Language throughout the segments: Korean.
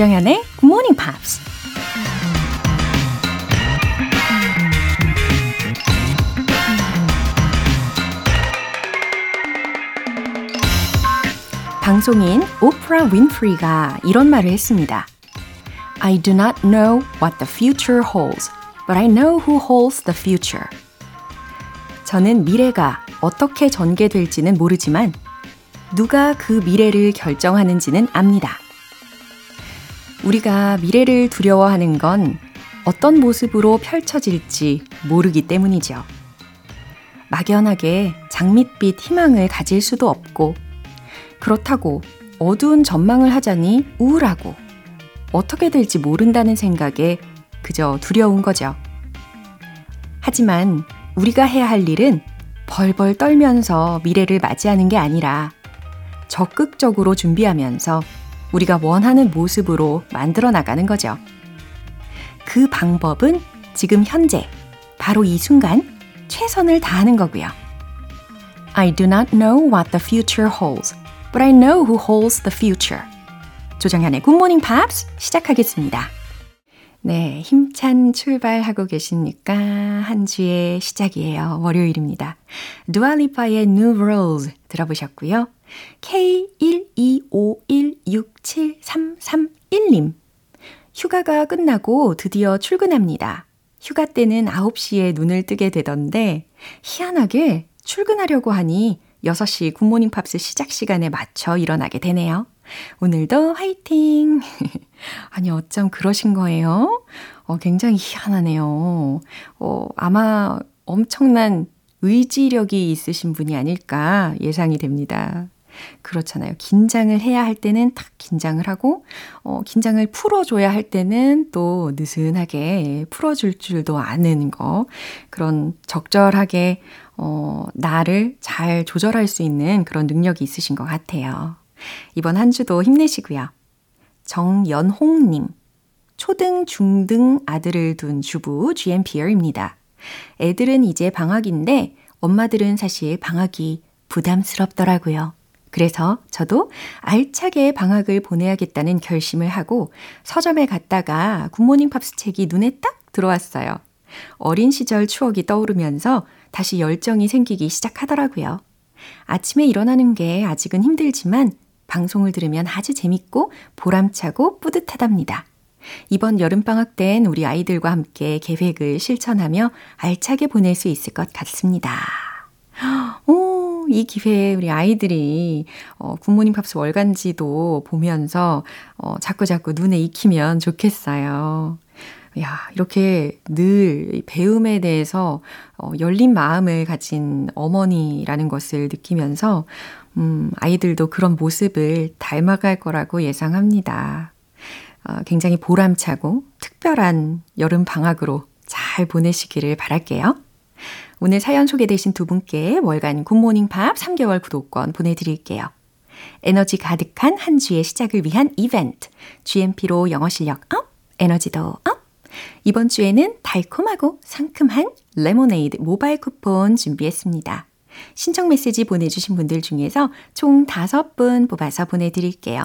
조정현의 Good Morning Pops. 방송인 오프라 윈프리가 이런 말을 했습니다. I do not know what the future holds, but I know who holds the future. 저는 미래가 어떻게 전개될지는 모르지만 누가 그 미래를 결정하는지는 압니다. 우리가 미래를 두려워하는 건 어떤 모습으로 펼쳐질지 모르기 때문이죠. 막연하게 장밋빛 희망을 가질 수도 없고, 그렇다고 어두운 전망을 하자니 우울하고, 어떻게 될지 모른다는 생각에 그저 두려운 거죠. 하지만 우리가 해야 할 일은 벌벌 떨면서 미래를 맞이하는 게 아니라 적극적으로 준비하면서 우리가 원하는 모습으로 만들어 나가는 거죠. 그 방법은 지금 현재, 바로 이 순간 최선을 다하는 거고요. I do not know what the future holds, but I know who holds the future. 조정현의 Good Morning Pops 시작하겠습니다. 네, 힘찬 출발하고 계시니까 한 주의 시작이에요. 월요일입니다. 두알리파의 New Rose 들어보셨고요. K125167331님. 휴가가 끝나고 드디어 출근합니다. 휴가 때는 9시에 눈을 뜨게 되던데, 희한하게 출근하려고 하니 6시 굿모닝 팝스 시작 시간에 맞춰 일어나게 되네요. 오늘도 화이팅! 아니, 어쩜 그러신 거예요? 어, 굉장히 희한하네요. 어, 아마 엄청난 의지력이 있으신 분이 아닐까 예상이 됩니다. 그렇잖아요. 긴장을 해야 할 때는 딱 긴장을 하고, 어, 긴장을 풀어줘야 할 때는 또 느슨하게 풀어줄 줄도 아는 거. 그런 적절하게, 어, 나를 잘 조절할 수 있는 그런 능력이 있으신 것 같아요. 이번 한 주도 힘내시고요. 정연홍님. 초등, 중등 아들을 둔 주부 GMPR입니다. 애들은 이제 방학인데 엄마들은 사실 방학이 부담스럽더라고요. 그래서 저도 알차게 방학을 보내야겠다는 결심을 하고 서점에 갔다가 굿모닝 팝스 책이 눈에 딱 들어왔어요. 어린 시절 추억이 떠오르면서 다시 열정이 생기기 시작하더라고요. 아침에 일어나는 게 아직은 힘들지만 방송을 들으면 아주 재밌고 보람차고 뿌듯하답니다. 이번 여름방학 땐 우리 아이들과 함께 계획을 실천하며 알차게 보낼 수 있을 것 같습니다. 오, 이 기회에 우리 아이들이 어, 굿모닝 팝스 월간지도 보면서 어, 자꾸자꾸 눈에 익히면 좋겠어요. 야, 이렇게 늘 배움에 대해서 어, 열린 마음을 가진 어머니라는 것을 느끼면서 음, 아이들도 그런 모습을 닮아갈 거라고 예상합니다. 어, 굉장히 보람차고 특별한 여름 방학으로 잘 보내시기를 바랄게요. 오늘 사연 소개되신 두 분께 월간 굿모닝 팝 3개월 구독권 보내드릴게요. 에너지 가득한 한 주의 시작을 위한 이벤트. GMP로 영어 실력 up, 에너지도 up. 이번 주에는 달콤하고 상큼한 레모네이드 모바일 쿠폰 준비했습니다. 신청 메시지 보내주신 분들 중에서 총 5분 뽑아서 보내드릴게요.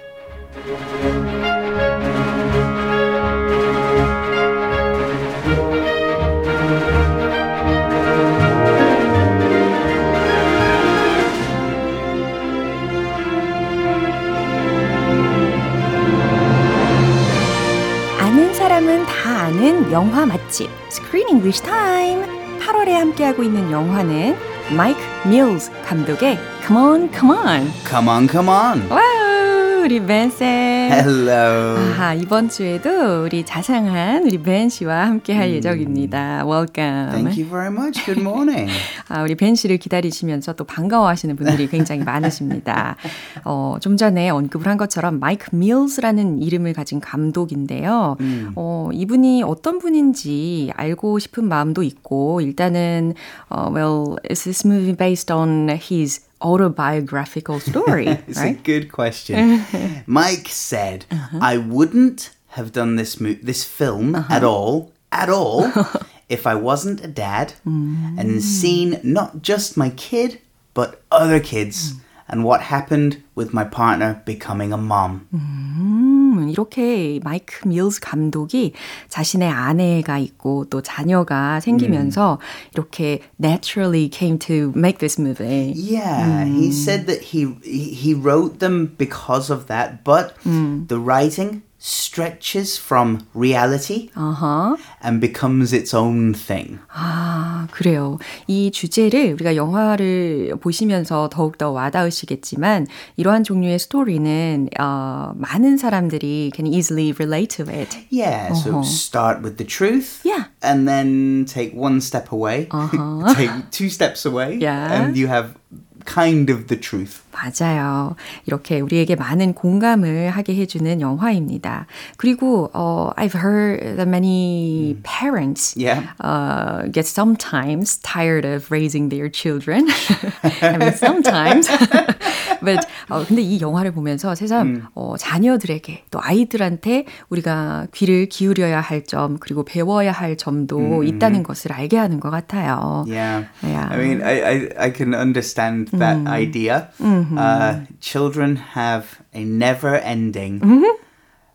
영화 맛집 Screen English Time 8월에 함께하고 있는 영화는 마이크 밀스 감독의 C'mon C'mon. C'mon C'mon. Wow, 우리 벤쌤. Hello. 아하, 이번 주에도 우리 자상한 우리 벤 씨와 함께 할 예정입니다. Welcome. Thank you very much. Good morning. 아, 우리 벤 씨를 기다리시면서 또 반가워하시는 분들이 굉장히 많으십니다. 어, 좀 전에 언급을 한 것처럼 마이크 밀스라는 이름을 가진 감독인데요. 음. 어, 이분이 어떤 분인지 알고 싶은 마음도 있고 일단은 어, well, is this movie based on his autobiographical story, It's right? a good question. Mike said, uh-huh. I wouldn't have done this mo- this film uh-huh. at all, at all, if I wasn't a dad and mm. seen not just my kid, but other kids mm. and what happened with my partner becoming a mom. Mm. 음, 이렇게 마이크 밀스 감독이 자신의 아내가 있고 또 자녀가 생기면서 이렇게 naturally came to make this movie. Yeah, he said that he he he wrote them because of that, but the writing stretches from reality 어허. and becomes its own thing. 아, 그래요. 이 주제를 우리가 영화를 보시면서 더욱더 와닿으시겠지만 이러한 종류의 스토리는 어, 많은 사람들이 can easily relate to it. Yeah, so start with the truth. Yeah. And then take one step away. take two steps away. Yeah. And you have kind of the truth. 맞아요. 이렇게 우리에게 많은 공감을 하게 해주는 영화입니다. 그리고 어, I've heard that many parents Yeah. uh, get sometimes tired of raising their children. I mean, sometimes. But 어, 근데 이 영화를 보면서 세상 어, 자녀들에게 또 아이들한테 우리가 귀를 기울여야 할 점 그리고 배워야 할 점도 있다는 것을 알게 하는 것 같아요. Yeah. Yeah. I mean, I, I, I can understand that mm. idea. Mm-hmm. Uh, children have a never ending mm-hmm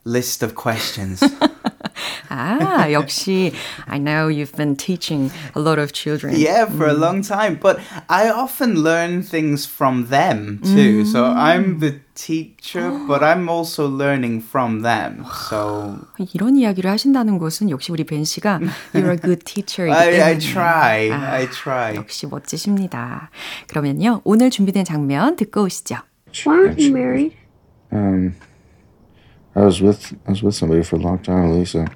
list of questions. 아, 역시 I know you've been teaching a lot of children. yeah, for a long time. But I often learn things from them too. So I'm the teacher, but I'm also learning from them. So 이런 이야기를 하신다는 것은 역시 우리 벤 씨가 you're a good teacher이기 I, 때문에 I try. 아, I try. 역시 멋지십니다. 그러면요 오늘 준비된 장면 듣고 오시죠. Why aren't you married? Um, I was with I was with somebody for a long time, Lisa,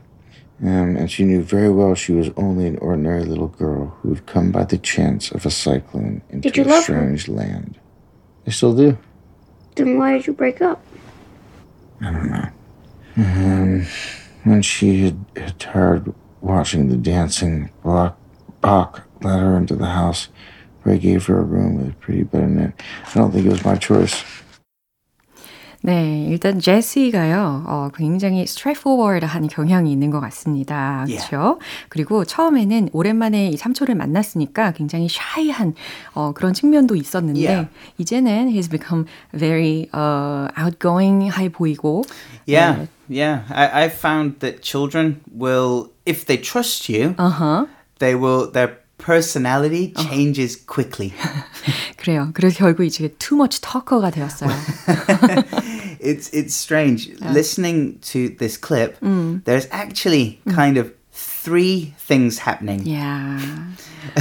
um, and she knew very well she was only an ordinary little girl who had come by the chance of a cyclone into a love her? strange land. I still do. Then why did you break up? I don't know. Um, when she had, had tired watching the dancing, Bach, Bach let her into the house, where I gave her a room with a pretty bed in it. I don't think it was my choice. 네, 일단 제시가요, 어, 굉장히 straightforward한 경향이 있는 것 같습니다. 그렇죠? 그리고 처음에는 오랜만에 이 삼촌을 만났으니까 굉장히 shy한 어, 그런 측면도 있었는데 Yeah. 이제는 he's become very uh, outgoing, 해 보이고 Yeah, yeah. I, I found that children will, if they trust you, 어허. they will. Their personality changes quickly. 그래요. 그래서 결국 이제 too much talker가 되었어요. It's it's strange listening to this clip. Mm. There's actually mm. kind of three things happening. yeah.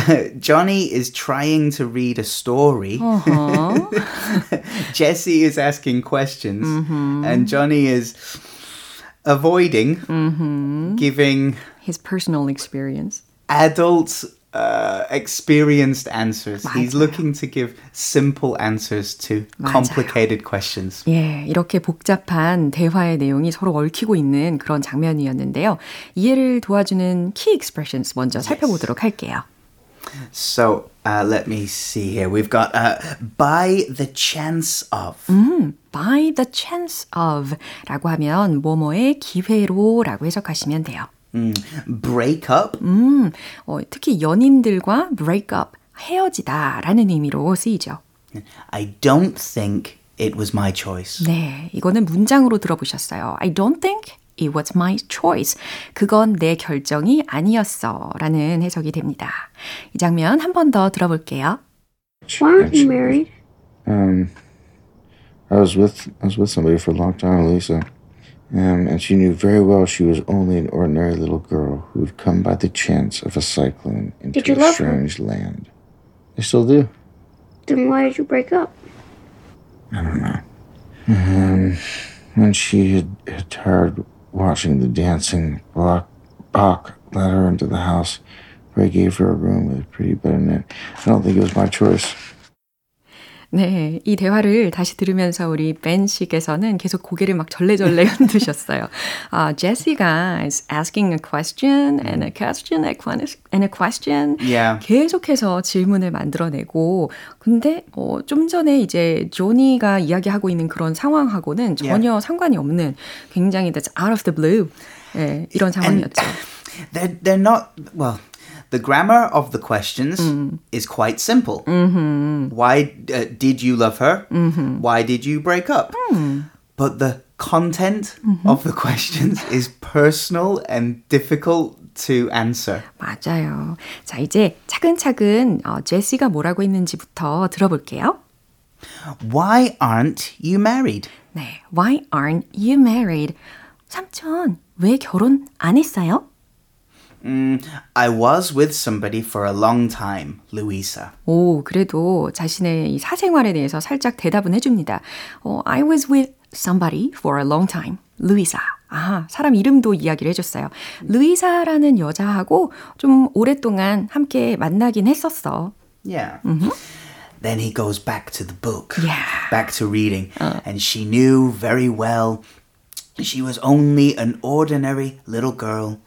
Johnny is trying to read a story. 어허. Uh-huh. Jesse is asking questions, mm-hmm. and Johnny is avoiding mm-hmm. giving His personal experience. adult uh, experienced answers. He's 맞아요. looking to give simple answers to 맞아요. complicated questions. 예, 이렇게 복잡한 대화의 내용이 서로 얽히고 있는 그런 장면이었는데요. 이해를 도와주는 key expressions 먼저 살펴보도록 할게요. So uh, let me see here. We've got uh, by the chance of. by the chance of 라고 하면 뭐뭐의 기회로 라고 해석하시면 돼요. Mm, break up. 음, 어, 특히 연인들과 break up, 헤어지다 라는 의미로 쓰이죠. I don't think it was my choice. 네, 이거는 문장으로 들어보셨어요. I don't think it was my choice. 그건 내 결정이 아니었어. 라는 해석이 됩니다. 이 장면 한 번 더 들어볼게요. Why aren't you married? Um, I was with I was with somebody for a long time, Lisa, Um, and she knew very well she was only an ordinary little girl who had come by the chance of a cyclone into a love her? strange land. I still do. Then why did you break up? I don't know. Um, when she had, had tired watching the dancing, Bach, Bach let her into the house where I gave her a room with a pretty bed in it. I don't think it was my choice. 네, 이 대화를 다시 들으면서 우리 벤 씨께서는 계속 고개를 막 절레절레 흔드셨어요. 아, 제시가 is asking a question and a question and a question. Yeah. 계속해서 질문을 만들어내고, 근데 어, 좀 전에 이제 조니가 이야기하고 있는 그런 상황하고는 전혀 상관이 없는 굉장히 that's out of the blue 예, 이런 상황이었죠. They're they're not well. The grammar of the questions is quite simple. Why uh, did you love her? Why did you break up? But the content of the questions is personal and difficult to answer. 맞아요. 자, 이제 차근차근 어, 제시가 뭐라고 했는지부터 들어볼게요. Why aren't you married? 네, Why aren't you married? 삼촌, 왜 결혼 안 했어요? I was with somebody for a long time, Louisa. 오, 그래도 자신의 이 사생활에 대해서 살짝 대답은 해줍니다. 어, I was with somebody for a long time. 루이사. 아, 사람 이름도 이야기를 해줬어요. 루이사라는 여자하고 좀 오랫동안 함께 만나긴 했었어. Yeah. Then he goes back to the book, Yeah. back to reading. And she knew very well she was only an ordinary little girl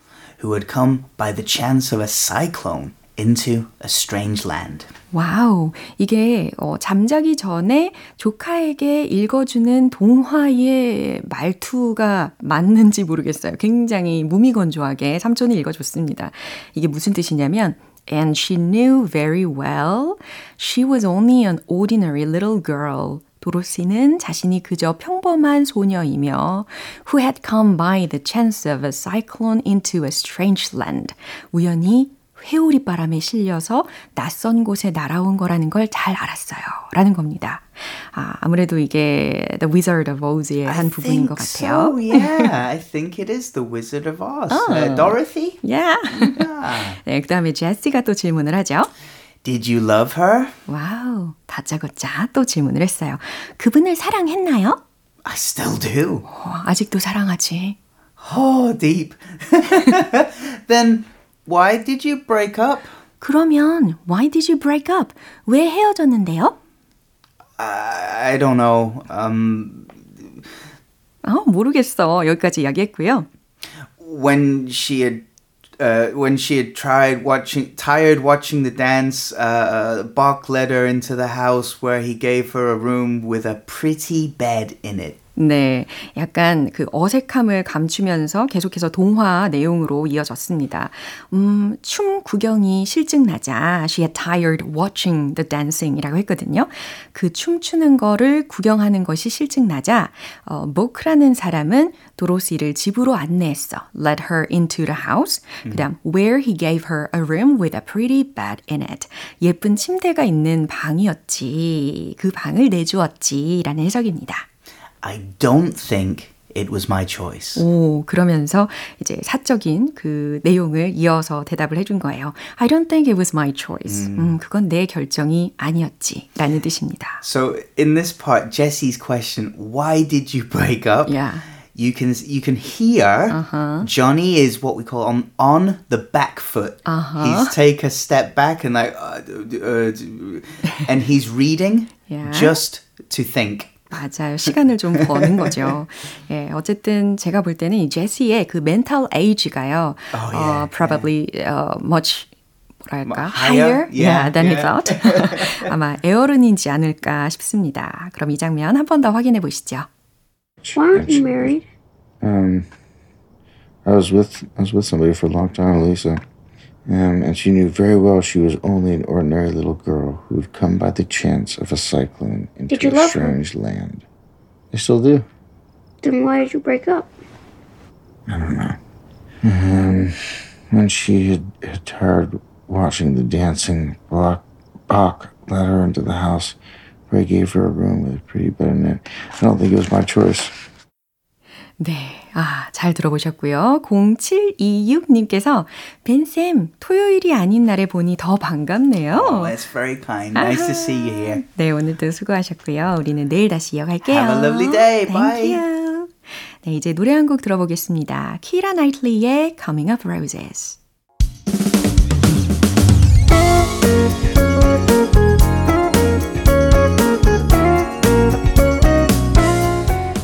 Who had come by the chance of a cyclone into a strange land. 와우, 이게 어, 잠자기 전에 조카에게 읽어주는 동화의 말투가 맞는지 모르겠어요. 굉장히 무미건조하게 삼촌이 읽어줬습니다. 이게 무슨 뜻이냐면 And she knew very well she was only an ordinary little girl. 도로시는 자신이 그저 평범한 소녀이며 who had come by the chance of a cyclone into a strange land. 우연히 회오리 바람에 실려서 낯선 곳에 날아온 거라는 걸 잘 알았어요. 라는 겁니다. 아, 아무래도 이게 The Wizard of Oz의 한 부분인 것 같아요. So, yeah, I think it is the Wizard of Oz. Uh, Dorothy? Yeah. Yeah. 네, 그 다음에 제시가 또 질문을 하죠. Did you love her? 와우, 다짜고짜 또 질문을 했어요. 그분을 사랑했나요? I still do. 어, 아직도 사랑하지. Oh, deep. then why did you break up? 그러면 Why did you break up? 왜 헤어졌는데요? I, don't know. Um, 어, 모르겠어. 여기까지 이야기했고요. when she had uh, when she had tried watching tired watching the dance uh, Bach led her into the house where he gave her a room with a pretty bed in it 네, 약간 그 어색함을 감추면서 계속해서 동화 내용으로 이어졌습니다. 음, 춤 구경이 실증나자 she had tired watching the dancing이라고 했거든요. 그 춤추는 거를 구경하는 것이 실증나자 어, 모크라는 사람은 도로시를 집으로 안내했어. Led her into the house. 그 다음 where he gave her a room with a pretty bed in it. 예쁜 침대가 있는 방이었지. 그 방을 내주었지 라는 해석입니다. I don't think it was my choice 오, 그러면서 이제 사적인 그 내용을 이어서 대답을 해준 거예요. I don't think it was my choice. 음, 그건 내 결정이 아니었지. 라는 뜻입니다. so in this part Jesse's question why did you break up Yeah. you can you can hear Johnny is what we call on on the back foot. He's take a step back and like, uh, uh, uh, and he's reading Yeah. just to think. 맞아요. 시간을 좀 버는 거죠. 예, 어쨌든 제가 볼 때는 이 제시의 그 mental age가요. Oh, 어, yeah, probably uh, much 뭐랄까 higher? yeah, Yeah, than he yeah. thought. 아마 에어른인지 않을까 싶습니다. 그럼 이 장면 한 번 더 확인해 보시죠. Why aren't you married? Um, I was with I was with somebody for a long time, Lisa, um, and she knew very well she was only an ordinary little girl who had come by the chance of a cyclone into a love her? strange land. I still do. Then why did you break up? I don't know. Um, when she had, had tired watching the dancing, Bach, Bach let her into the house where I gave her a room with a pretty bed in it. I don't think it was my choice. 네. 아, 잘 들어보셨고요. 0726님께서 벤쌤, 토요일이 아닌 날에 보니 더 반갑네요. Oh, that's very kind. Nice to see you here. 네, 오늘도 수고하셨고요. 우리는 내일 다시 이어갈게요. Have a lovely day. Thank Bye. you. 네, 이제 노래 한 곡 들어보겠습니다. 키라 나이틀리의 Coming Up Roses.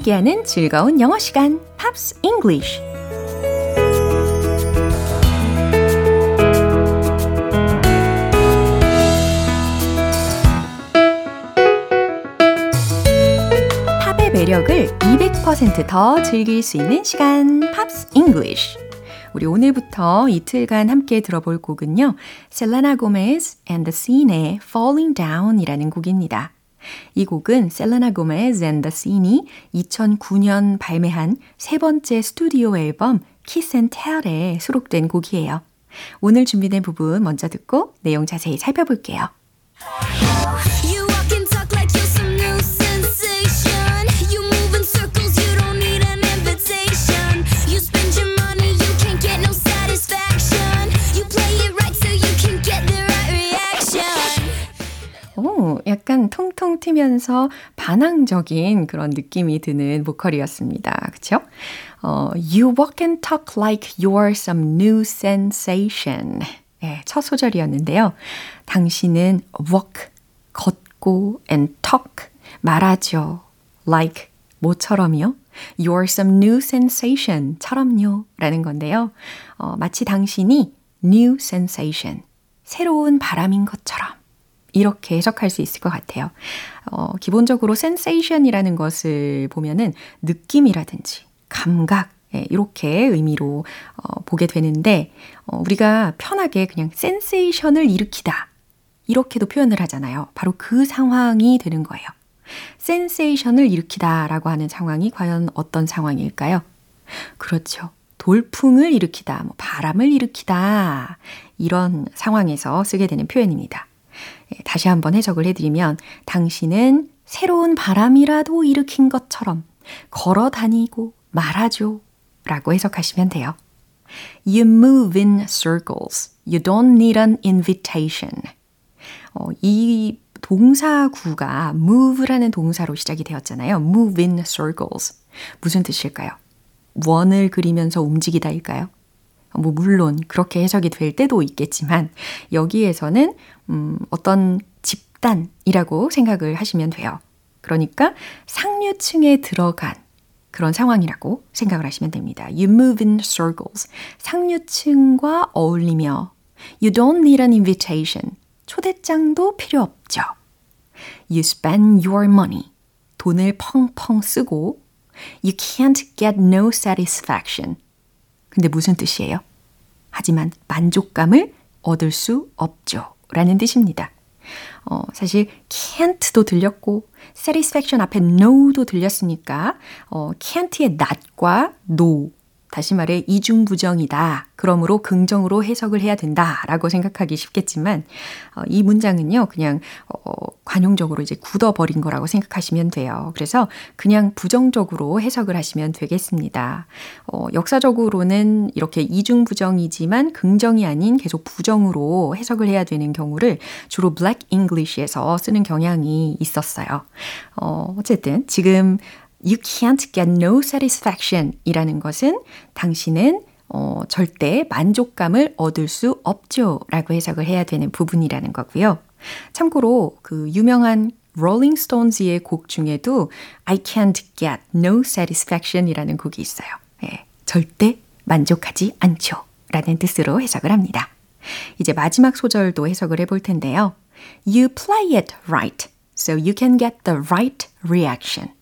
함께하는 즐거운 영어 시간, Pops English. 팝의 매력을 200%더 즐길 수 있는 시간, Pops English. 우리 오늘부터 이틀간 함께 들어볼 곡은요. Selena Gomez and the Scene의 Falling Down이라는 곡입니다. 이 곡은 셀레나 고메즈 and the Scene이 2009년 발매한 세 번째 스튜디오 앨범 Kiss and Tell에 수록된 곡이에요. 오늘 준비된 부분 먼저 듣고 내용 자세히 살펴볼게요. You 오, 약간 통통 튀면서 반항적인 그런 느낌이 드는 보컬이었습니다. 그쵸? 어, you walk and talk like you're some new sensation. 네, 첫 소절이었는데요. 당신은 walk, 걷고 and talk, 말하죠. like, 뭐처럼요? You're some new sensation, 처럼요. 라는 건데요. 어, 마치 당신이 new sensation, 새로운 바람인 것처럼. 이렇게 해석할 수 있을 것 같아요. 어, 기본적으로 sensation이라는 것을 보면은 느낌이라든지 감각, 예, 이렇게 의미로 어, 보게 되는데, 어, 우리가 편하게 그냥 센세이션을 일으키다. 이렇게도 표현을 하잖아요. 바로 그 상황이 되는 거예요. 센세이션을 일으키다 라고 하는 상황이 과연 어떤 상황일까요? 그렇죠. 돌풍을 일으키다, 뭐 바람을 일으키다. 이런 상황에서 쓰게 되는 표현입니다. 예, 다시 한번 해석을 해드리면, 당신은 새로운 바람이라도 일으킨 것처럼 걸어 다니고 말하죠. 라고 해석하시면 돼요. You move in circles. You don't need an invitation. 어, 이 동사구가 move라는 동사로 시작이 되었잖아요. move in circles. 무슨 뜻일까요? 원을 그리면서 움직이다일까요? 뭐 물론 그렇게 해석이 될 때도 있겠지만 여기에서는 음, 어떤 집단이라고 생각을 하시면 돼요. 그러니까 상류층에 들어간 그런 상황이라고 생각을 하시면 됩니다. You move in circles. 상류층과 어울리며 You don't need an invitation. 초대장도 필요 없죠. You spend your money. 돈을 펑펑 쓰고 You can't get no satisfaction. 근데 무슨 뜻이에요? 하지만 만족감을 얻을 수 없죠. 라는 뜻입니다. 어, 사실 can't도 들렸고 satisfaction 앞에 no도 들렸으니까 어, can't의 not과 no 다시 말해 이중부정이다. 그러므로 긍정으로 해석을 해야 된다 라고 생각하기 쉽겠지만 어, 이 문장은요 그냥 어, 관용적으로 이제 굳어버린 거라고 생각하시면 돼요. 그래서 그냥 부정적으로 해석을 하시면 되겠습니다. 어, 역사적으로는 이렇게 이중부정이지만 긍정이 아닌 계속 부정으로 해석을 해야 되는 경우를 주로 Black English에서 쓰는 경향이 있었어요. 어, 어쨌든 지금 You can't get no satisfaction 이라는 것은 당신은 어, 절대 만족감을 얻을 수 없죠 라고 해석을 해야 되는 부분이라는 거고요. 참고로 그 유명한 Rolling Stones의 곡 중에도 I can't get no satisfaction 이라는 곡이 있어요. 예, 절대 만족하지 않죠 라는 뜻으로 해석을 합니다. 이제 마지막 소절도 해석을 해볼 텐데요. You play it right, so you can get the right reaction.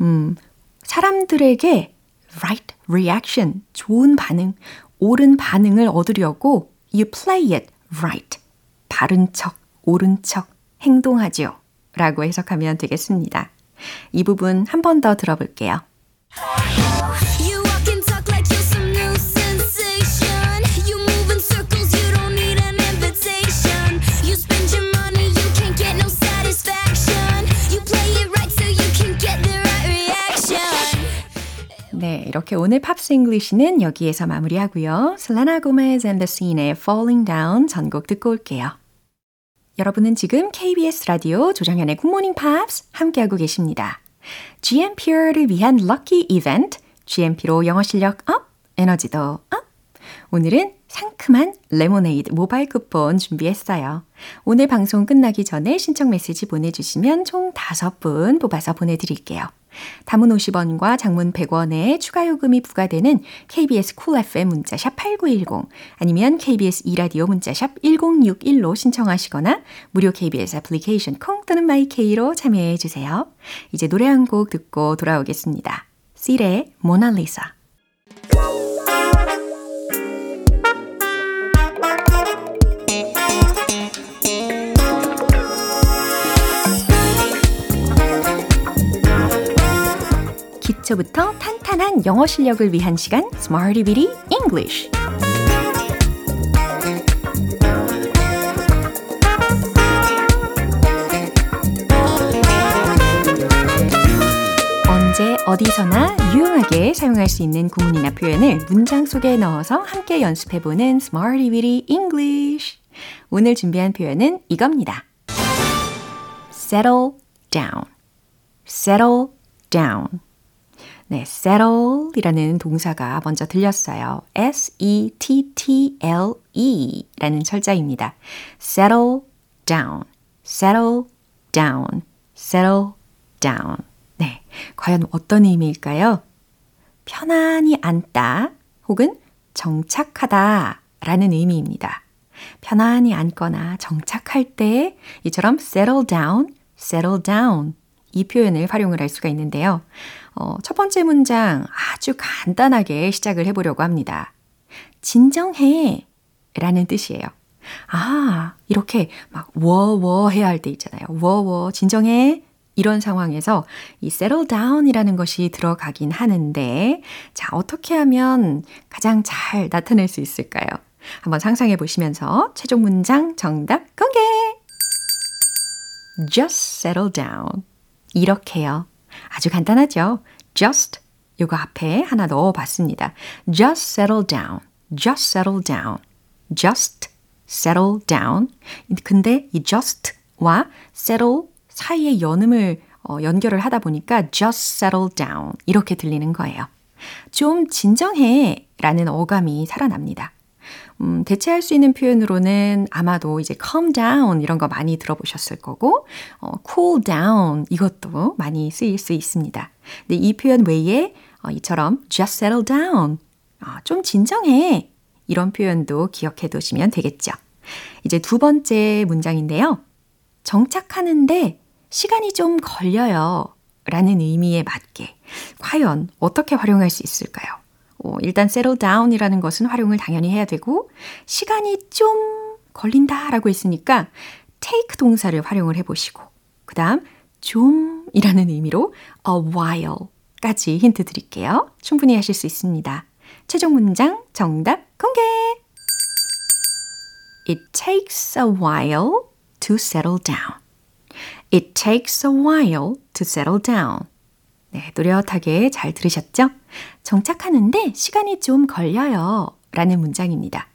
음, 사람들에게 right reaction, 좋은 반응, 옳은 반응을 얻으려고 you play it right. 바른 척, 옳은 척 행동하죠. 라고 해석하면 되겠습니다. 이 부분 한 번 더 들어볼게요. You 네, 이렇게 오늘 Pops English는 여기에서 마무리하고요. Gomez and the Scene의 Falling Down 전곡 듣고 올게요. 여러분은 지금 KBS 라디오 조정현의 굿모닝 팝스 함께하고 계십니다. GMP를 위한 lucky 이벤트, GMP로 영어 실력 up, 에너지도 up. 오늘은 상큼한 레모네이드 모바일 쿠폰 준비했어요. 오늘 방송 끝나기 전에 신청 메시지 보내주시면 총 5분 뽑아서 보내드릴게요. 단문 50원과 장문 100원의 추가 요금이 부과되는 KBS Cool FM 문자 샵 8910 아니면 KBS 2라디오 문자 샵 1061로 신청하시거나 무료 KBS 애플리케이션 콩 또는 마이케이로 참여해 주세요. 이제 노래 한 곡 듣고 돌아오겠습니다. 실의 모나리사 기초부터 탄탄한 영어 실력을 위한 시간 Smarty Bitty English. 언제 어디서나 유용하게 사용할 수 있는 구문이나 표현을 문장 속에 넣어서 함께 연습해보는 Smarty Bitty English. 오늘 준비한 표현은 이겁니다. settle down. Settle down 네, settle 이라는 동사가 먼저 들렸어요. S-E-T-T-L-E 라는 철자입니다. settle down, settle down, settle down. 네, 과연 어떤 의미일까요? 편안히 앉다 혹은 정착하다 라는 의미입니다. 편안히 앉거나 정착할 때 이처럼 settle down, settle down 이 표현을 활용을 할 수가 있는데요. 어, 첫 번째 문장 아주 간단하게 시작을 해보려고 합니다. 진정해 라는 뜻이에요. 아, 이렇게 막 워워 해야 할 때 있잖아요. 워워 진정해 이런 상황에서 이 settle down이라는 것이 들어가긴 하는데 자, 어떻게 하면 가장 잘 나타낼 수 있을까요? 한번 상상해 보시면서 최종 문장 정답 공개! Just settle down. 이렇게요. 아주 간단하죠? Just 요거 앞에 하나 넣어 봤습니다. Just settle down. Just settle down. Just settle down. 근데 이 just와 settle 사이에 연음을 어, 연결을 하다 보니까 just settle down 이렇게 들리는 거예요. 좀 진정해 라는 어감이 살아납니다. 음, 대체할 수 있는 표현으로는 아마도 이제 calm down 이런 거 많이 들어보셨을 거고, 어, cool down 이것도 많이 쓰일 수 있습니다. 근데 이 표현 외에 어, 이처럼 just settle down, 어, 좀 진정해 이런 표현도 기억해 두시면 되겠죠. 이제 두 번째 문장인데요. 정착하는데 시간이 좀 걸려요. 라는 의미에 맞게 과연 어떻게 활용할 수 있을까요? 어, 일단 settle down이라는 것은 활용을 당연히 해야 되고 시간이 좀 걸린다라고 했으니까 take 동사를 활용을 해보시고 그 다음 좀이라는 의미로 a while까지 힌트 드릴게요. 충분히 하실 수 있습니다. 최종 문장 정답 공개! It takes a while to settle down. It takes a while to settle down. 네, 노릇하게 잘 들으셨죠? 정착하는데 시간이 좀 걸려요. 라는 문장입니다.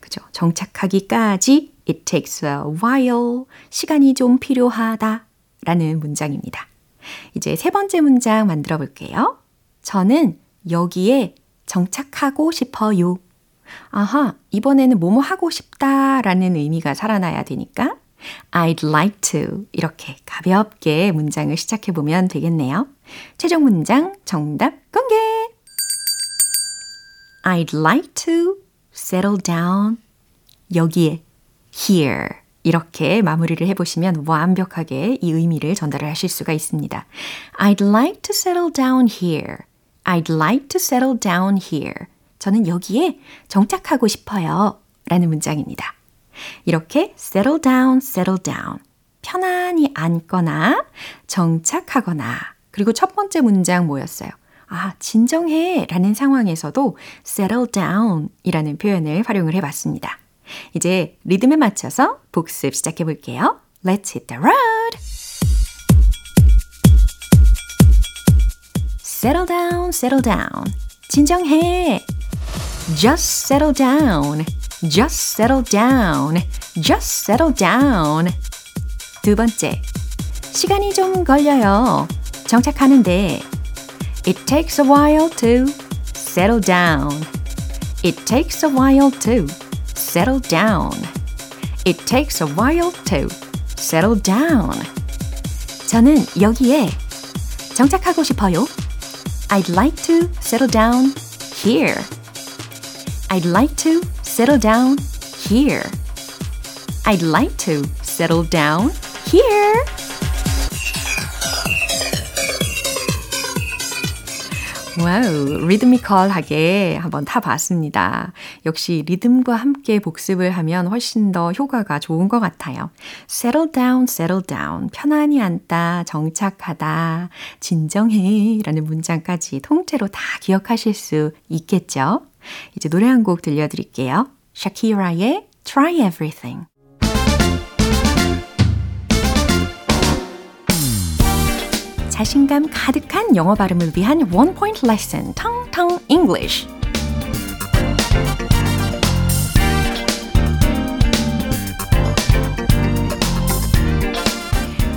그죠? 정착하기까지 it takes a while. 시간이 좀 필요하다. 라는 문장입니다. 이제 세 번째 문장 만들어 볼게요. 저는 여기에 정착하고 싶어요. 아하, 이번에는 뭐뭐 하고 싶다 라는 의미가 살아나야 되니까 I'd like to 이렇게 가볍게 문장을 시작해 보면 되겠네요. 최종 문장 정답 공개! I'd like to settle down 여기에 here 이렇게 마무리를 해보시면 완벽하게 이 의미를 전달을 하실 수가 있습니다. I'd like to settle down here. I'd like to settle down here. 저는 여기에 정착하고 싶어요. 라는 문장입니다. 이렇게 settle down, settle down. 편안히 앉거나 정착하거나 그리고 첫 번째 문장 뭐였어요? 아, 진정해 라는 상황에서도 settle down 이라는 표현을 활용을 해봤습니다. 이제 리듬에 맞춰서 복습 시작해 볼게요. Let's hit the road! Settle down, settle down. 진정해. Just settle down. Just settle down. Just settle down. 두 번째. 시간이 좀 걸려요. 정착하는데. It takes a while to settle down. It takes a while to settle down. It takes a while to settle down. 저는 여기에 정착하고 싶어요. I'd like to settle down here. I'd like to settle down here. I'd like to settle down here. Wow, 리드미컬하게 한번 타봤습니다. 역시 리듬과 함께 복습을 하면 훨씬 더 효과가 좋은 것 같아요. settle down, settle down. 편안히 앉다, 정착하다, 진정해 라는 문장까지 통째로 다 기억하실 수 있겠죠? 이제 노래 한 곡 들려드릴게요. 샤키라의 Try Everything. 자신감 가득한 영어 발음을 위한 원 포인트 레슨 텅텅 English.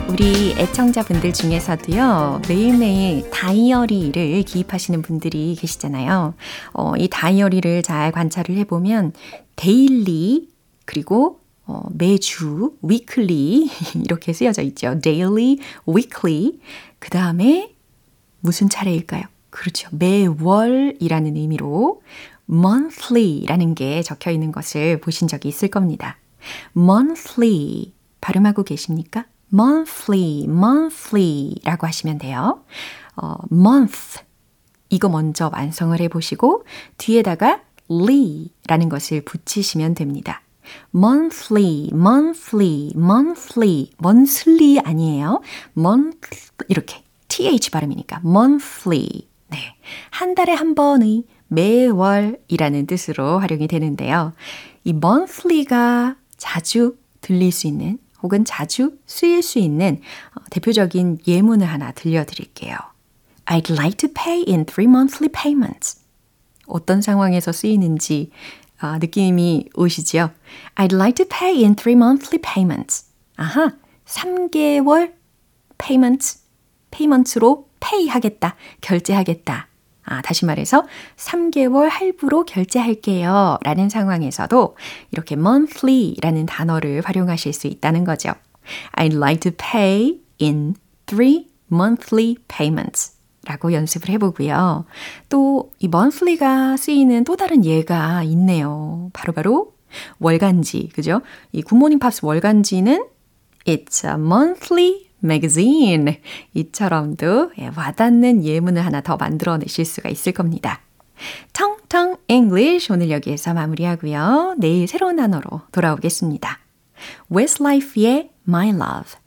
우리 애청자분들 중에서도요, 매일매일 다이어리를 기입하시는 분들이 계시잖아요. 어, 이 다이어리를 잘 관찰을 해보면, 데일리, 그리고 어, 매주, weekly, 이렇게 쓰여져 있죠. daily, weekly. 그 다음에 무슨 차례일까요? 그렇죠. 매월이라는 의미로 monthly라는 게 적혀 있는 것을 보신 적이 있을 겁니다. monthly. 발음하고 계십니까? monthly, monthly라고 하시면 돼요. 어, month. 이거 먼저 완성을 해보시고 뒤에다가 ly라는 것을 붙이시면 됩니다. Monthly, monthly, monthly, monthly 아니에요. month 이렇게 th 발음이니까 monthly. 네. 한 달에 한 번의 매월이라는 뜻으로 활용이 되는데요. 이 monthly가 자주 들릴 수 있는 혹은 자주 쓰일 수 있는 대표적인 예문을 하나 들려드릴게요. I'd like to pay in three monthly payments. 어떤 상황에서 쓰이는지 아, 느낌이 오시죠? I'd like to pay in three monthly payments. 아하, 3개월 payments, payment로 pay 하겠다, 결제하겠다. 아, 다시 말해서 3개월 할부로 결제할게요. 라는 상황에서도 이렇게 monthly라는 단어를 활용하실 수 있다는 거죠. I'd like to pay in three monthly payments. 라고 연습을 해보고요. 또 이 monthly가 쓰이는 또 다른 예가 있네요. 바로바로 바로 월간지, 그죠? 이 굿모닝 팝스 월간지는 It's a monthly magazine. 이처럼도 와닿는 예문을 하나 더 만들어내실 수가 있을 겁니다. 텅텅 English 오늘 여기에서 마무리하고요. 내일 새로운 단어로 돌아오겠습니다. Westlife의 My Love.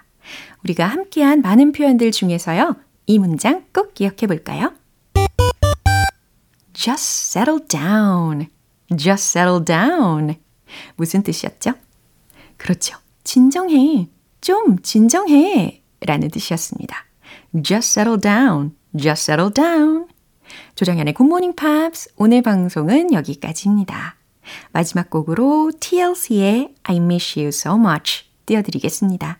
우리가 함께한 많은 표현들 중에서요. 이 문장 꼭 기억해 볼까요? Just settle down. Just settle down. 무슨 뜻이었죠? 그렇죠. 진정해. 좀 진정해. 라는 뜻이었습니다. Just settle down. Just settle down. 조정현의 굿모닝 팝스 오늘 방송은 여기까지입니다. 마지막 곡으로 TLC의 I miss you so much 띄워드리겠습니다.